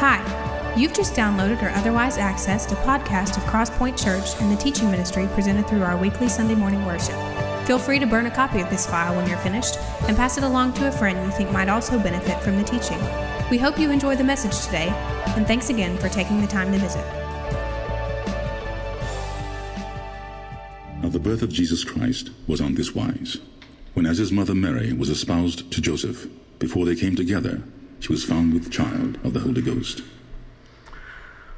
Hi, you've just downloaded or otherwise accessed a podcast of Crosspoint Church and the teaching ministry presented through our weekly Sunday morning worship. Feel free to burn a copy of this file when you're finished and pass it along to a friend you think might also benefit from the teaching. We hope you enjoy the message today, and thanks again for taking the time to visit. Now the birth of Jesus Christ was on this wise. When as his mother Mary was espoused to Joseph, before they came together, she was found with child of the Holy Ghost.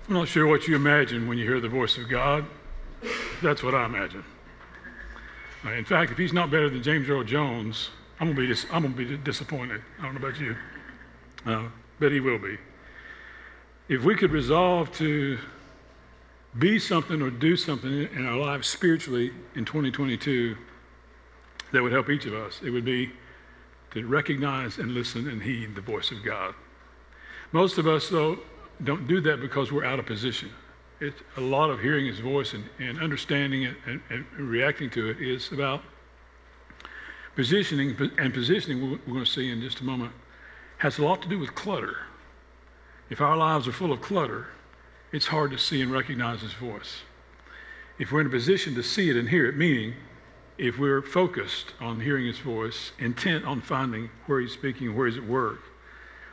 I'm not sure what you imagine when you hear the voice of God. That's what I imagine. Uh, in fact, if he's not better than James Earl Jones, I'm gonna be dis- I'm gonna be disappointed. I don't know about you, uh, but he will be. If we could resolve to be something or do something in our lives spiritually in 2022 that would help each of us, it would be to recognize and listen and heed the voice of God. Most of us, though, don't do that because we're out of position. It's a lot of hearing his voice and, and understanding it and, and, reacting to it is about positioning, and positioning, we're going to see in just a moment, has a lot to do with clutter. If our lives are full of clutter, it's hard to see and recognize his voice. If we're in a position to see it and hear it, meaning if we're focused on hearing his voice, intent on finding where he's speaking, where he's at work,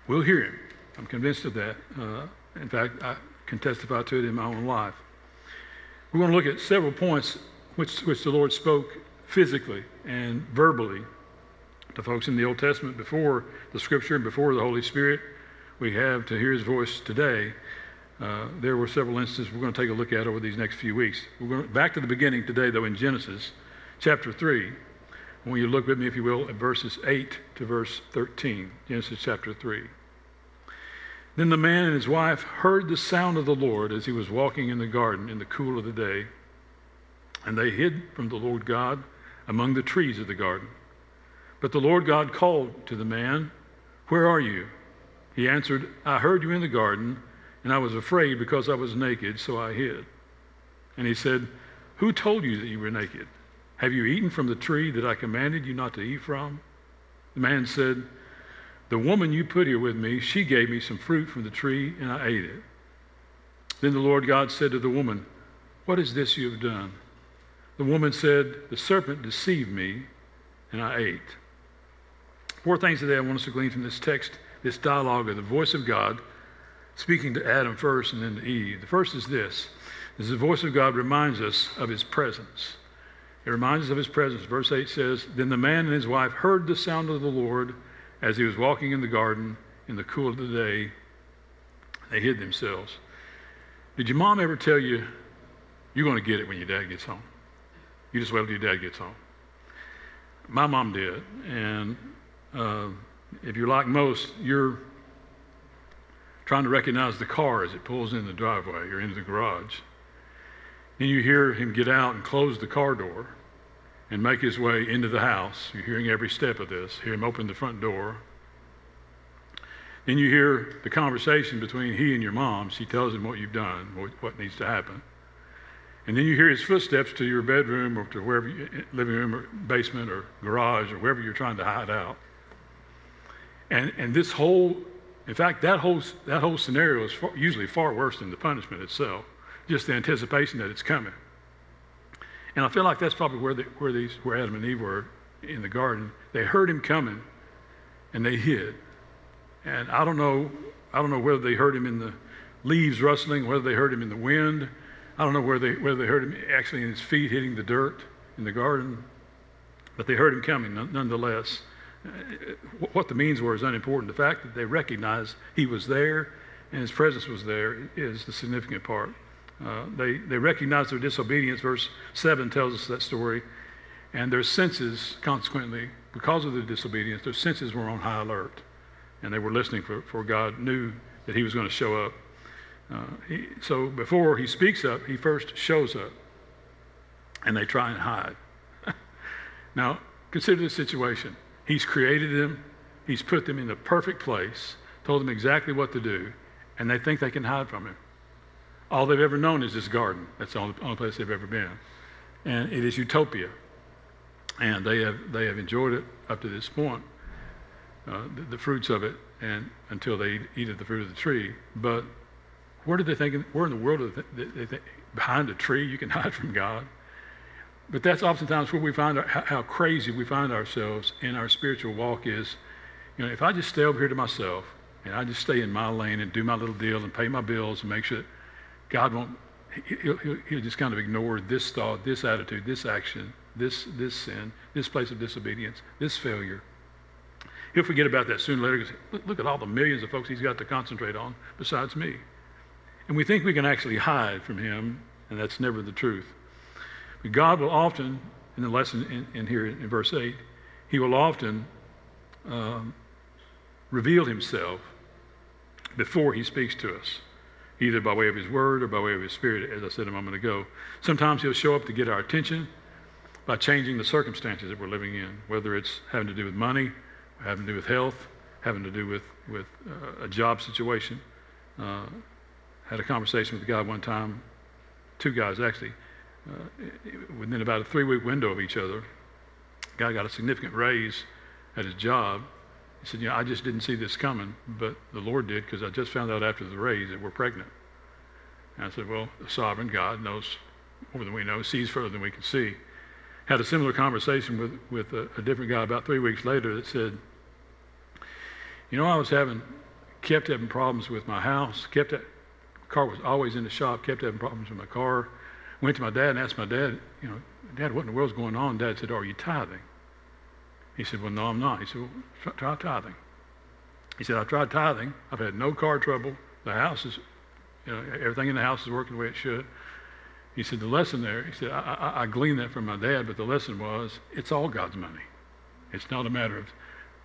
we'll hear him. I'm convinced of that. Uh, in fact, I can testify to it in my own life. We're going to look at several points which, which the Lord spoke physically and verbally to folks in the Old Testament before the Scripture and before the Holy Spirit. We have to hear his voice today. Uh, there were several instances we're going to take a look at over these next few weeks. We're going back to the beginning today, though, in Genesis chapter 3. When you look with me, if you will, at verses 8 to verse 13, Genesis chapter 3. Then the man and his wife heard the sound of the Lord as he was walking in the garden in the cool of the day, and they hid from the Lord God among the trees of the garden. But the Lord God called to the man, Where are you? He answered, I heard you in the garden, and I was afraid because I was naked, so I hid. And he said, Who told you that you were naked? Have you eaten from the tree that I commanded you not to eat from? The man said, The woman you put here with me, she gave me some fruit from the tree, and I ate it. Then the Lord God said to the woman, What is this you have done? The woman said, The serpent deceived me, and I ate. Four things today I want us to glean from this text, this dialogue of the voice of God speaking to Adam first and then to Eve. The first is this. This the voice of God reminds us of his presence. It reminds us of his presence. Verse 8 says, Then the man and his wife heard the sound of the Lord as he was walking in the garden in the cool of the day. They hid themselves. Did your mom ever tell you, you're going to get it when your dad gets home? You just wait till your dad gets home. My mom did. And uh, if you're like most, you're trying to recognize the car as it pulls in the driveway or into the garage. And you hear him get out and close the car door and make his way into the house. You're hearing every step of this. Hear him open the front door. Then you hear the conversation between he and your mom. She tells him what you've done, what, what needs to happen. And then you hear his footsteps to your bedroom or to wherever, you, living room or basement or garage or wherever you're trying to hide out. And, and this whole, in fact, that whole, that whole scenario is far, usually far worse than the punishment itself, just the anticipation that it's coming. And I feel like that's probably where, the, where, these, where Adam and Eve were in the garden. They heard him coming and they hid. And I don't know, I don't know whether they heard him in the leaves rustling, whether they heard him in the wind. I don't know whether they, whether they heard him actually in his feet hitting the dirt in the garden. But they heard him coming nonetheless. Uh, what the means were is unimportant. The fact that they recognized he was there and his presence was there is the significant part. Uh, they, they recognized their disobedience. Verse 7 tells us that story. And their senses, consequently, because of their disobedience, their senses were on high alert. And they were listening for, for God knew that he was going to show up. Uh, he, so before he speaks up, he first shows up. And they try and hide. now, consider the situation. He's created them, he's put them in the perfect place, told them exactly what to do, and they think they can hide from him. All they've ever known is this garden. That's the only, only place they've ever been. And it is utopia. And they have, they have enjoyed it up to this point, uh, the, the, fruits of it. and until they eat of the fruit of the tree. But where do they think? Where in the world do they, they think behind a tree you can hide from God? But that's oftentimes where we find our, how crazy we find ourselves in our spiritual walk is, you know, if I just stay over here to myself and I just stay in my lane and do my little deal and pay my bills and make sure that God won't, he'll, he'll, he'll just kind of ignore this thought, this attitude, this action, this, this sin, this place of disobedience, this failure. He'll forget about that sooner or later because look, at all the millions of folks he's got to concentrate on besides me. And we think we can actually hide from him, and that's never the truth. But God will often, in the lesson in, in here in verse 8, He will often um, reveal Himself before He speaks to us, either by way of His Word or by way of His Spirit, as I said a moment ago. Sometimes He'll show up to get our attention by changing the circumstances that we're living in, whether it's having to do with money, having to do with health, having to do with, with uh, a job situation. Uh, had a conversation with a guy one time, two guys actually, uh, within about a three week window of each other. Guy got a significant raise at his job. He said, You know, I just didn't see this coming, but the Lord did because I just found out after the raise that we're pregnant. And I said, Well, the sovereign God knows more than we know, sees further than we can see. Had a similar conversation with, with a, a different guy about three weeks later that said, You know, I was having, kept having problems with my house, kept, that car was always in the shop, kept having problems with my car Went to my dad and asked my dad, you know, Dad, what in the world's going on? Dad said, Are you tithing? He said, Well, no, I'm not. He said, Well, try tithing. He said, I've tried tithing. I've had no car trouble. The house is, you know, everything in the house is working the way it should. He said, The lesson there, he said, I, I, I gleaned that from my dad, but the lesson was, it's all God's money. It's not a matter of,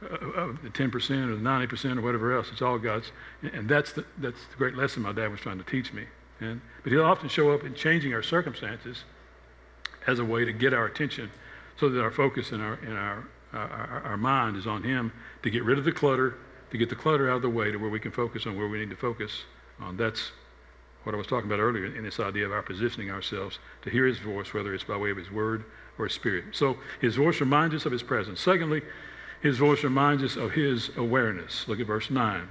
uh, of the 10% or the 90% or whatever else. It's all God's. And that's the, that's the great lesson my dad was trying to teach me. And, but he'll often show up in changing our circumstances as a way to get our attention so that our focus and our, and our, our, our mind is on him to get rid of the clutter, to get the clutter out of the way to where we can focus on where we need to focus on. That's what I was talking about earlier in this idea of our positioning ourselves to hear his voice, whether it's by way of his word or his spirit. So his voice reminds us of his presence. Secondly, his voice reminds us of his awareness. Look at verse 9.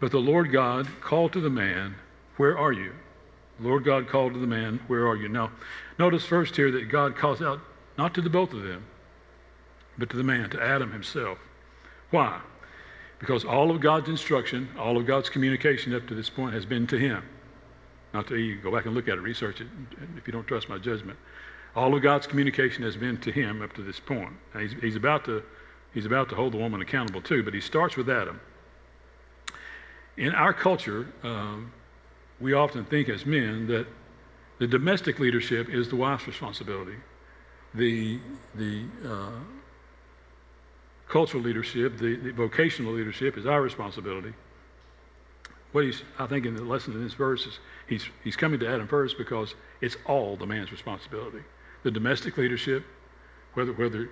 But the Lord God called to the man where are you? Lord God called to the man, Where are you? Now, notice first here that God calls out not to the both of them, but to the man, to Adam himself. Why? Because all of God's instruction, all of God's communication up to this point has been to him, not to Eve. Go back and look at it, research it, if you don't trust my judgment. All of God's communication has been to him up to this point. He's, he's, about to, he's about to hold the woman accountable too, but he starts with Adam. In our culture, um, we often think as men that the domestic leadership is the wife's responsibility. The, the uh, cultural leadership, the, the vocational leadership is our responsibility. What he's, I think, in the lesson in this verse is he's, he's coming to Adam first because it's all the man's responsibility. The domestic leadership, whether, whether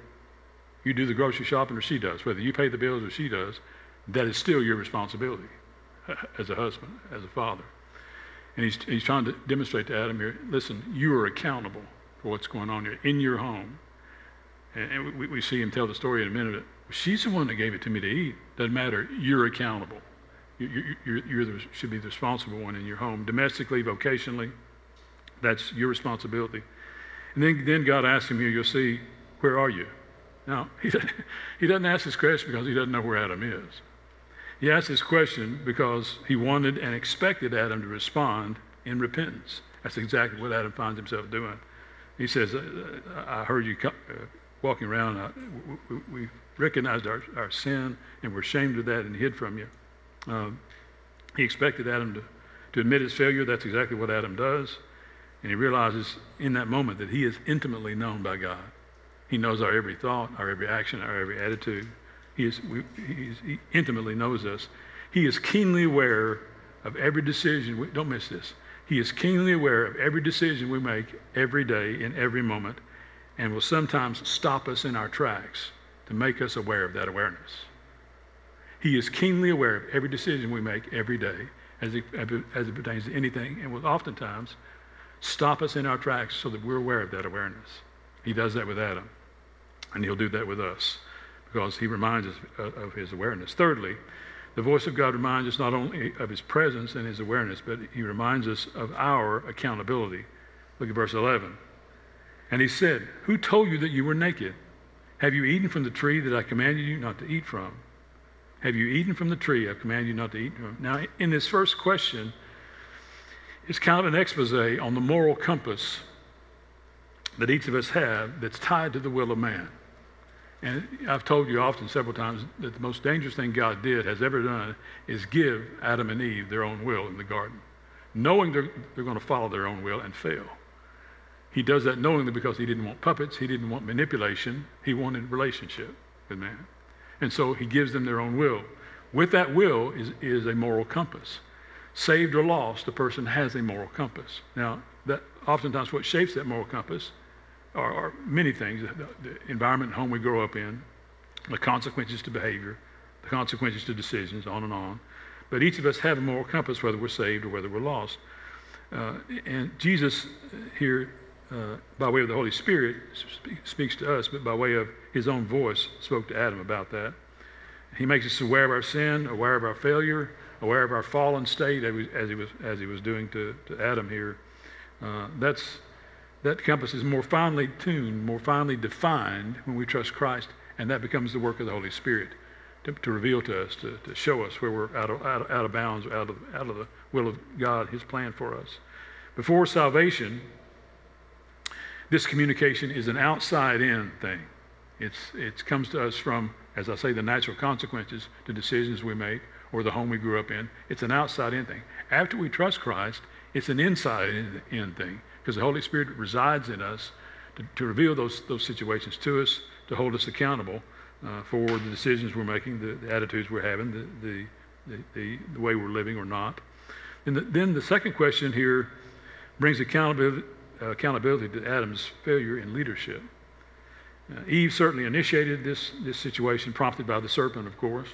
you do the grocery shopping or she does, whether you pay the bills or she does, that is still your responsibility uh, as a husband, as a father. And he's, he's trying to demonstrate to Adam here listen, you are accountable for what's going on here in your home. And, and we, we see him tell the story in a minute. She's the one that gave it to me to eat. Doesn't matter. You're accountable. You, you're, you're the, should be the responsible one in your home, domestically, vocationally. That's your responsibility. And then, then God asks him here, you'll see, where are you? Now, he doesn't, he doesn't ask this question because he doesn't know where Adam is. He asked this question because he wanted and expected Adam to respond in repentance. That's exactly what Adam finds himself doing. He says, I heard you uh, walking around. Uh, we recognized our, our sin and we're ashamed of that and hid from you. Um, he expected Adam to, to admit his failure. That's exactly what Adam does. And he realizes in that moment that he is intimately known by God. He knows our every thought, our every action, our every attitude. He, is, we, he intimately knows us. He is keenly aware of every decision. We, don't miss this. He is keenly aware of every decision we make every day in every moment and will sometimes stop us in our tracks to make us aware of that awareness. He is keenly aware of every decision we make every day as it, as it pertains to anything and will oftentimes stop us in our tracks so that we're aware of that awareness. He does that with Adam, and he'll do that with us because he reminds us of his awareness. Thirdly, the voice of God reminds us not only of his presence and his awareness, but he reminds us of our accountability. Look at verse 11. And he said, Who told you that you were naked? Have you eaten from the tree that I commanded you not to eat from? Have you eaten from the tree I've commanded you not to eat from? Now, in this first question, it's kind of an expose on the moral compass that each of us have that's tied to the will of man. And I've told you often, several times, that the most dangerous thing God did, has ever done, is give Adam and Eve their own will in the garden, knowing they're, they're going to follow their own will and fail. He does that knowingly because he didn't want puppets, he didn't want manipulation, he wanted relationship with man. And so he gives them their own will. With that will is, is a moral compass. Saved or lost, a person has a moral compass. Now, that oftentimes what shapes that moral compass are, are many things the, the environment and home we grow up in, the consequences to behavior, the consequences to decisions, on and on. But each of us have a moral compass, whether we're saved or whether we're lost. Uh, and Jesus here, uh, by way of the Holy Spirit, speaks to us, but by way of his own voice, spoke to Adam about that. He makes us aware of our sin, aware of our failure, aware of our fallen state, as he was, as he was doing to, to Adam here. Uh, that's that compass is more finely tuned, more finely defined when we trust Christ, and that becomes the work of the Holy Spirit to, to reveal to us, to, to, show us where we're out of, out of, out of bounds, out of, out of the will of God, His plan for us. Before salvation, this communication is an outside in thing. It's, it comes to us from, as I say, the natural consequences to decisions we make or the home we grew up in. It's an outside in thing. After we trust Christ, it's an inside in, in thing because the Holy Spirit resides in us to, to, reveal those, those situations to us, to hold us accountable uh, for the decisions we're making, the, the attitudes we're having, the, the, the, the, way we're living or not. And the, then the second question here brings accountability, accountability to Adam's failure in leadership. Uh, Eve certainly initiated this, this situation, prompted by the serpent, of course.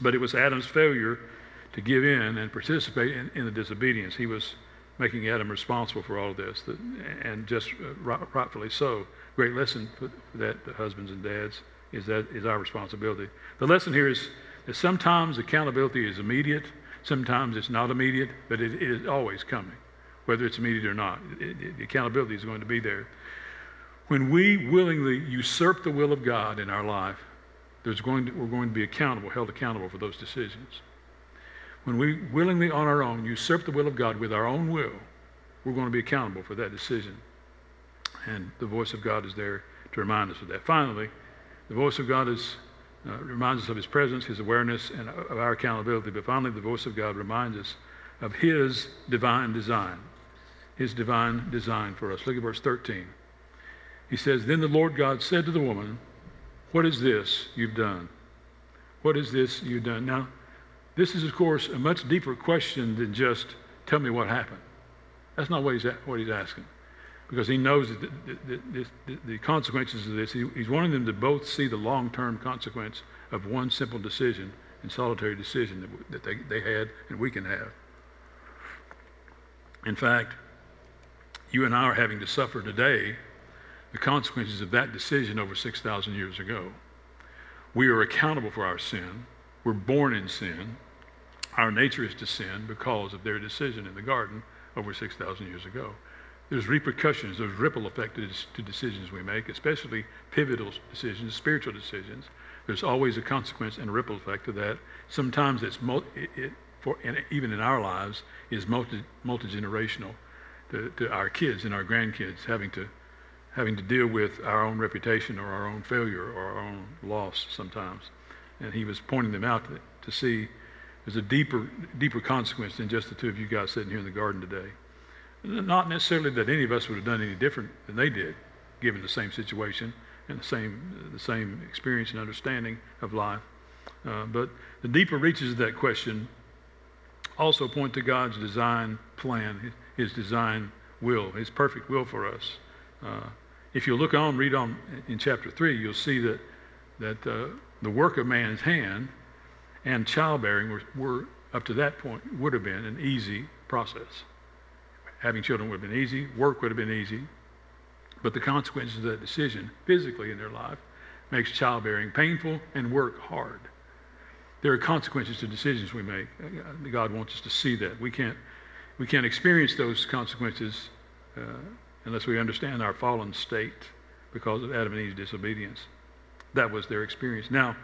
But it was Adam's failure to give in and participate in, in the disobedience. He was making Adam responsible for all of this, and just uh, rightfully so. Great lesson for that, husbands and dads, is that is our responsibility. The lesson here is that sometimes accountability is immediate, sometimes it's not immediate, but it, it is always coming, whether it's immediate or not. It, it, the accountability is going to be there. When we willingly usurp the will of God in our life, there's going to, we're going to be accountable, held accountable for those decisions. When we willingly on our own usurp the will of God with our own will, we're going to be accountable for that decision. And the voice of God is there to remind us of that. Finally, the voice of God is, uh, reminds us of his presence, his awareness, and of our accountability. But finally, the voice of God reminds us of his divine design. His divine design for us. Look at verse 13. He says, Then the Lord God said to the woman, What is this you've done? What is this you've done? Now, this is, of course, a much deeper question than just tell me what happened. That's not what he's, what he's asking. Because he knows that the, the, the, the consequences of this, he, he's wanting them to both see the long term consequence of one simple decision and solitary decision that, that they, they had and we can have. In fact, you and I are having to suffer today the consequences of that decision over 6,000 years ago. We are accountable for our sin. We're born in sin. Our nature is to sin because of their decision in the garden over 6,000 years ago. There's repercussions, there's ripple effect to decisions we make, especially pivotal decisions, spiritual decisions. There's always a consequence and a ripple effect to that. Sometimes it's it, it, for even in our lives is multi multi generational to, to our kids and our grandkids having to having to deal with our own reputation or our own failure or our own loss sometimes. And he was pointing them out to, to see there's a deeper, deeper consequence than just the two of you guys sitting here in the garden today. Not necessarily that any of us would have done any different than they did, given the same situation and the same, the same experience and understanding of life. Uh, but the deeper reaches of that question also point to God's design plan, His design will, His perfect will for us. Uh, if you look on, read on in chapter 3, you'll see that, that uh, the work of man's hand and childbearing were, were, up to that point, would have been an easy process. Having children would have been easy, work would have been easy, but the consequences of that decision physically in their life makes childbearing painful and work hard. There are consequences to decisions we make. God wants us to see that. We can't, we can't experience those consequences uh, unless we understand our fallen state because of Adam and Eve's disobedience. That was their experience. Now,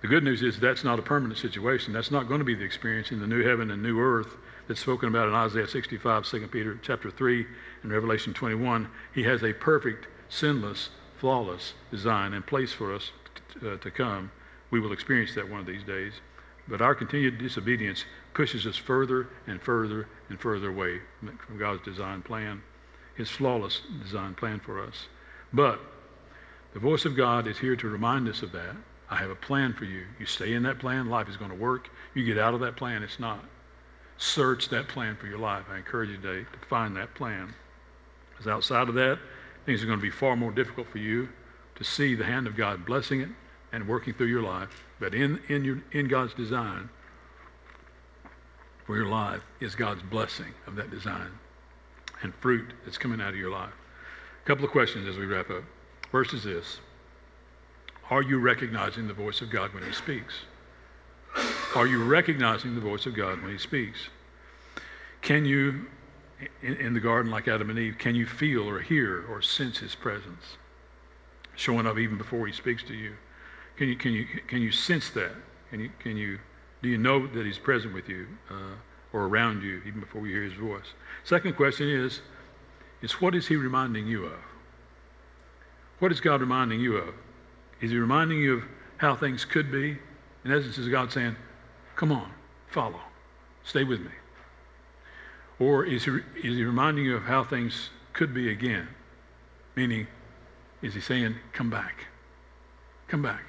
the good news is that's not a permanent situation. That's not going to be the experience in the new heaven and new earth that's spoken about in Isaiah 65, 2 Peter chapter 3, and Revelation 21. He has a perfect, sinless, flawless design and place for us t- uh, to come. We will experience that one of these days. But our continued disobedience pushes us further and further and further away from God's design plan, His flawless design plan for us. But the voice of God is here to remind us of that. I have a plan for you. You stay in that plan, life is going to work. You get out of that plan, it's not. Search that plan for your life. I encourage you today to find that plan. Because outside of that, things are going to be far more difficult for you to see the hand of God blessing it and working through your life. But in, in, your, in God's design for your life is God's blessing of that design and fruit that's coming out of your life. A couple of questions as we wrap up. First is this Are you recognizing the voice of God when He speaks? Are you recognizing the voice of God when He speaks? Can you, in, in the garden like Adam and Eve, can you feel or hear or sense His presence showing up even before He speaks to you? Can you, can you, can you sense that? Can you, can you, do you know that He's present with you uh, or around you even before you hear His voice? Second question is, is what is He reminding you of? What is God reminding you of? Is He reminding you of how things could be? In essence, is God saying, come on, follow, stay with me? Or is he, is he reminding you of how things could be again? Meaning, is he saying, come back, come back?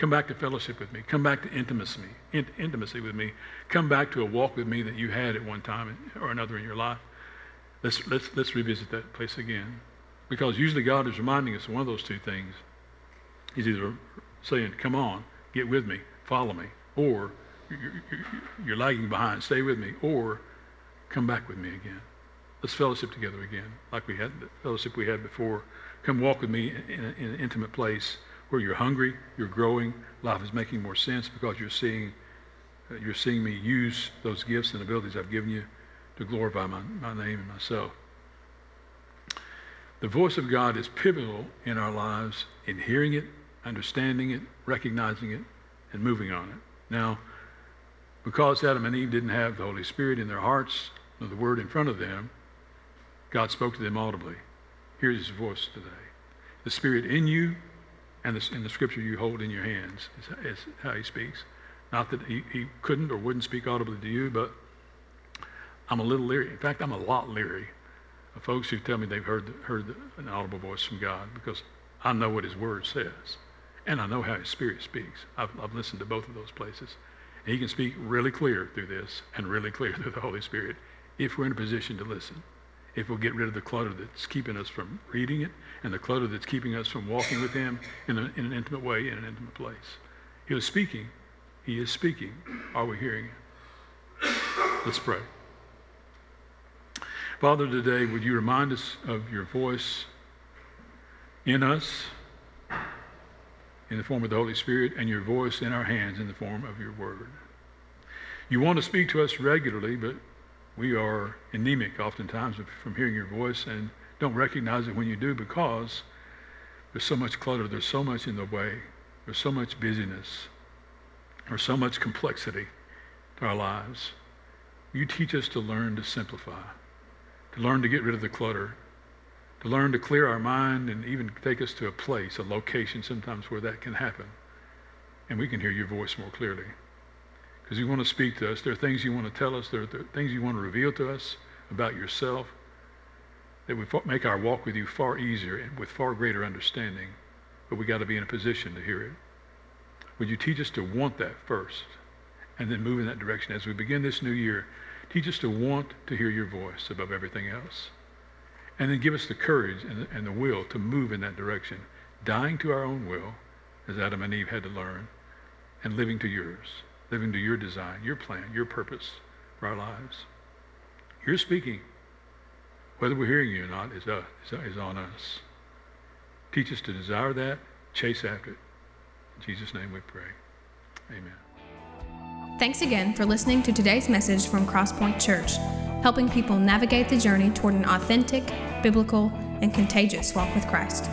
Come back to fellowship with me. Come back to intimacy, int- intimacy with me. Come back to a walk with me that you had at one time or another in your life. Let's, let's, let's revisit that place again. Because usually God is reminding us of one of those two things. He's either saying, come on, get with me, follow me, or you're lagging behind, stay with me, or come back with me again. Let's fellowship together again, like we had the fellowship we had before. Come walk with me in, in an intimate place where you're hungry, you're growing, life is making more sense because you're seeing, uh, you're seeing me use those gifts and abilities I've given you to glorify my, my name and myself. The voice of God is pivotal in our lives in hearing it, understanding it, recognizing it, and moving on it. Now, because Adam and Eve didn't have the Holy Spirit in their hearts, or the Word in front of them, God spoke to them audibly. Here's His voice today. The Spirit in you and the, in the scripture you hold in your hands is, is how he speaks. Not that he, he couldn't or wouldn't speak audibly to you, but I'm a little leery. In fact, I'm a lot leery of folks who tell me they've heard, heard an audible voice from God because I know what his word says. And I know how his spirit speaks. I've, I've listened to both of those places. And he can speak really clear through this and really clear through the Holy Spirit if we're in a position to listen if we'll get rid of the clutter that's keeping us from reading it and the clutter that's keeping us from walking with Him in, a, in an intimate way, in an intimate place. He was speaking. He is speaking. Are we hearing Him? Let's pray. Father, today, would you remind us of your voice in us in the form of the Holy Spirit and your voice in our hands in the form of your word? You want to speak to us regularly, but we are anemic oftentimes from hearing your voice and don't recognize it when you do because there's so much clutter, there's so much in the way, there's so much busyness, there's so much complexity to our lives. You teach us to learn to simplify, to learn to get rid of the clutter, to learn to clear our mind and even take us to a place, a location sometimes where that can happen. And we can hear your voice more clearly because you want to speak to us. There are things you want to tell us. There are, things you want to reveal to us about yourself that would make our walk with you far easier and with far greater understanding. But we got to be in a position to hear it. Would you teach us to want that first and then move in that direction as we begin this new year? Teach us to want to hear your voice above everything else. And then give us the courage and the, and the will to move in that direction, dying to our own will, as Adam and Eve had to learn, and living to yours living to your design, your plan, your purpose for our lives. You're speaking. Whether we're hearing you or not is, uh, is on us. Teach us to desire that, chase after it. In Jesus' name we pray. Amen. Thanks again for listening to today's message from Crosspoint Church, helping people navigate the journey toward an authentic, biblical, and contagious walk with Christ.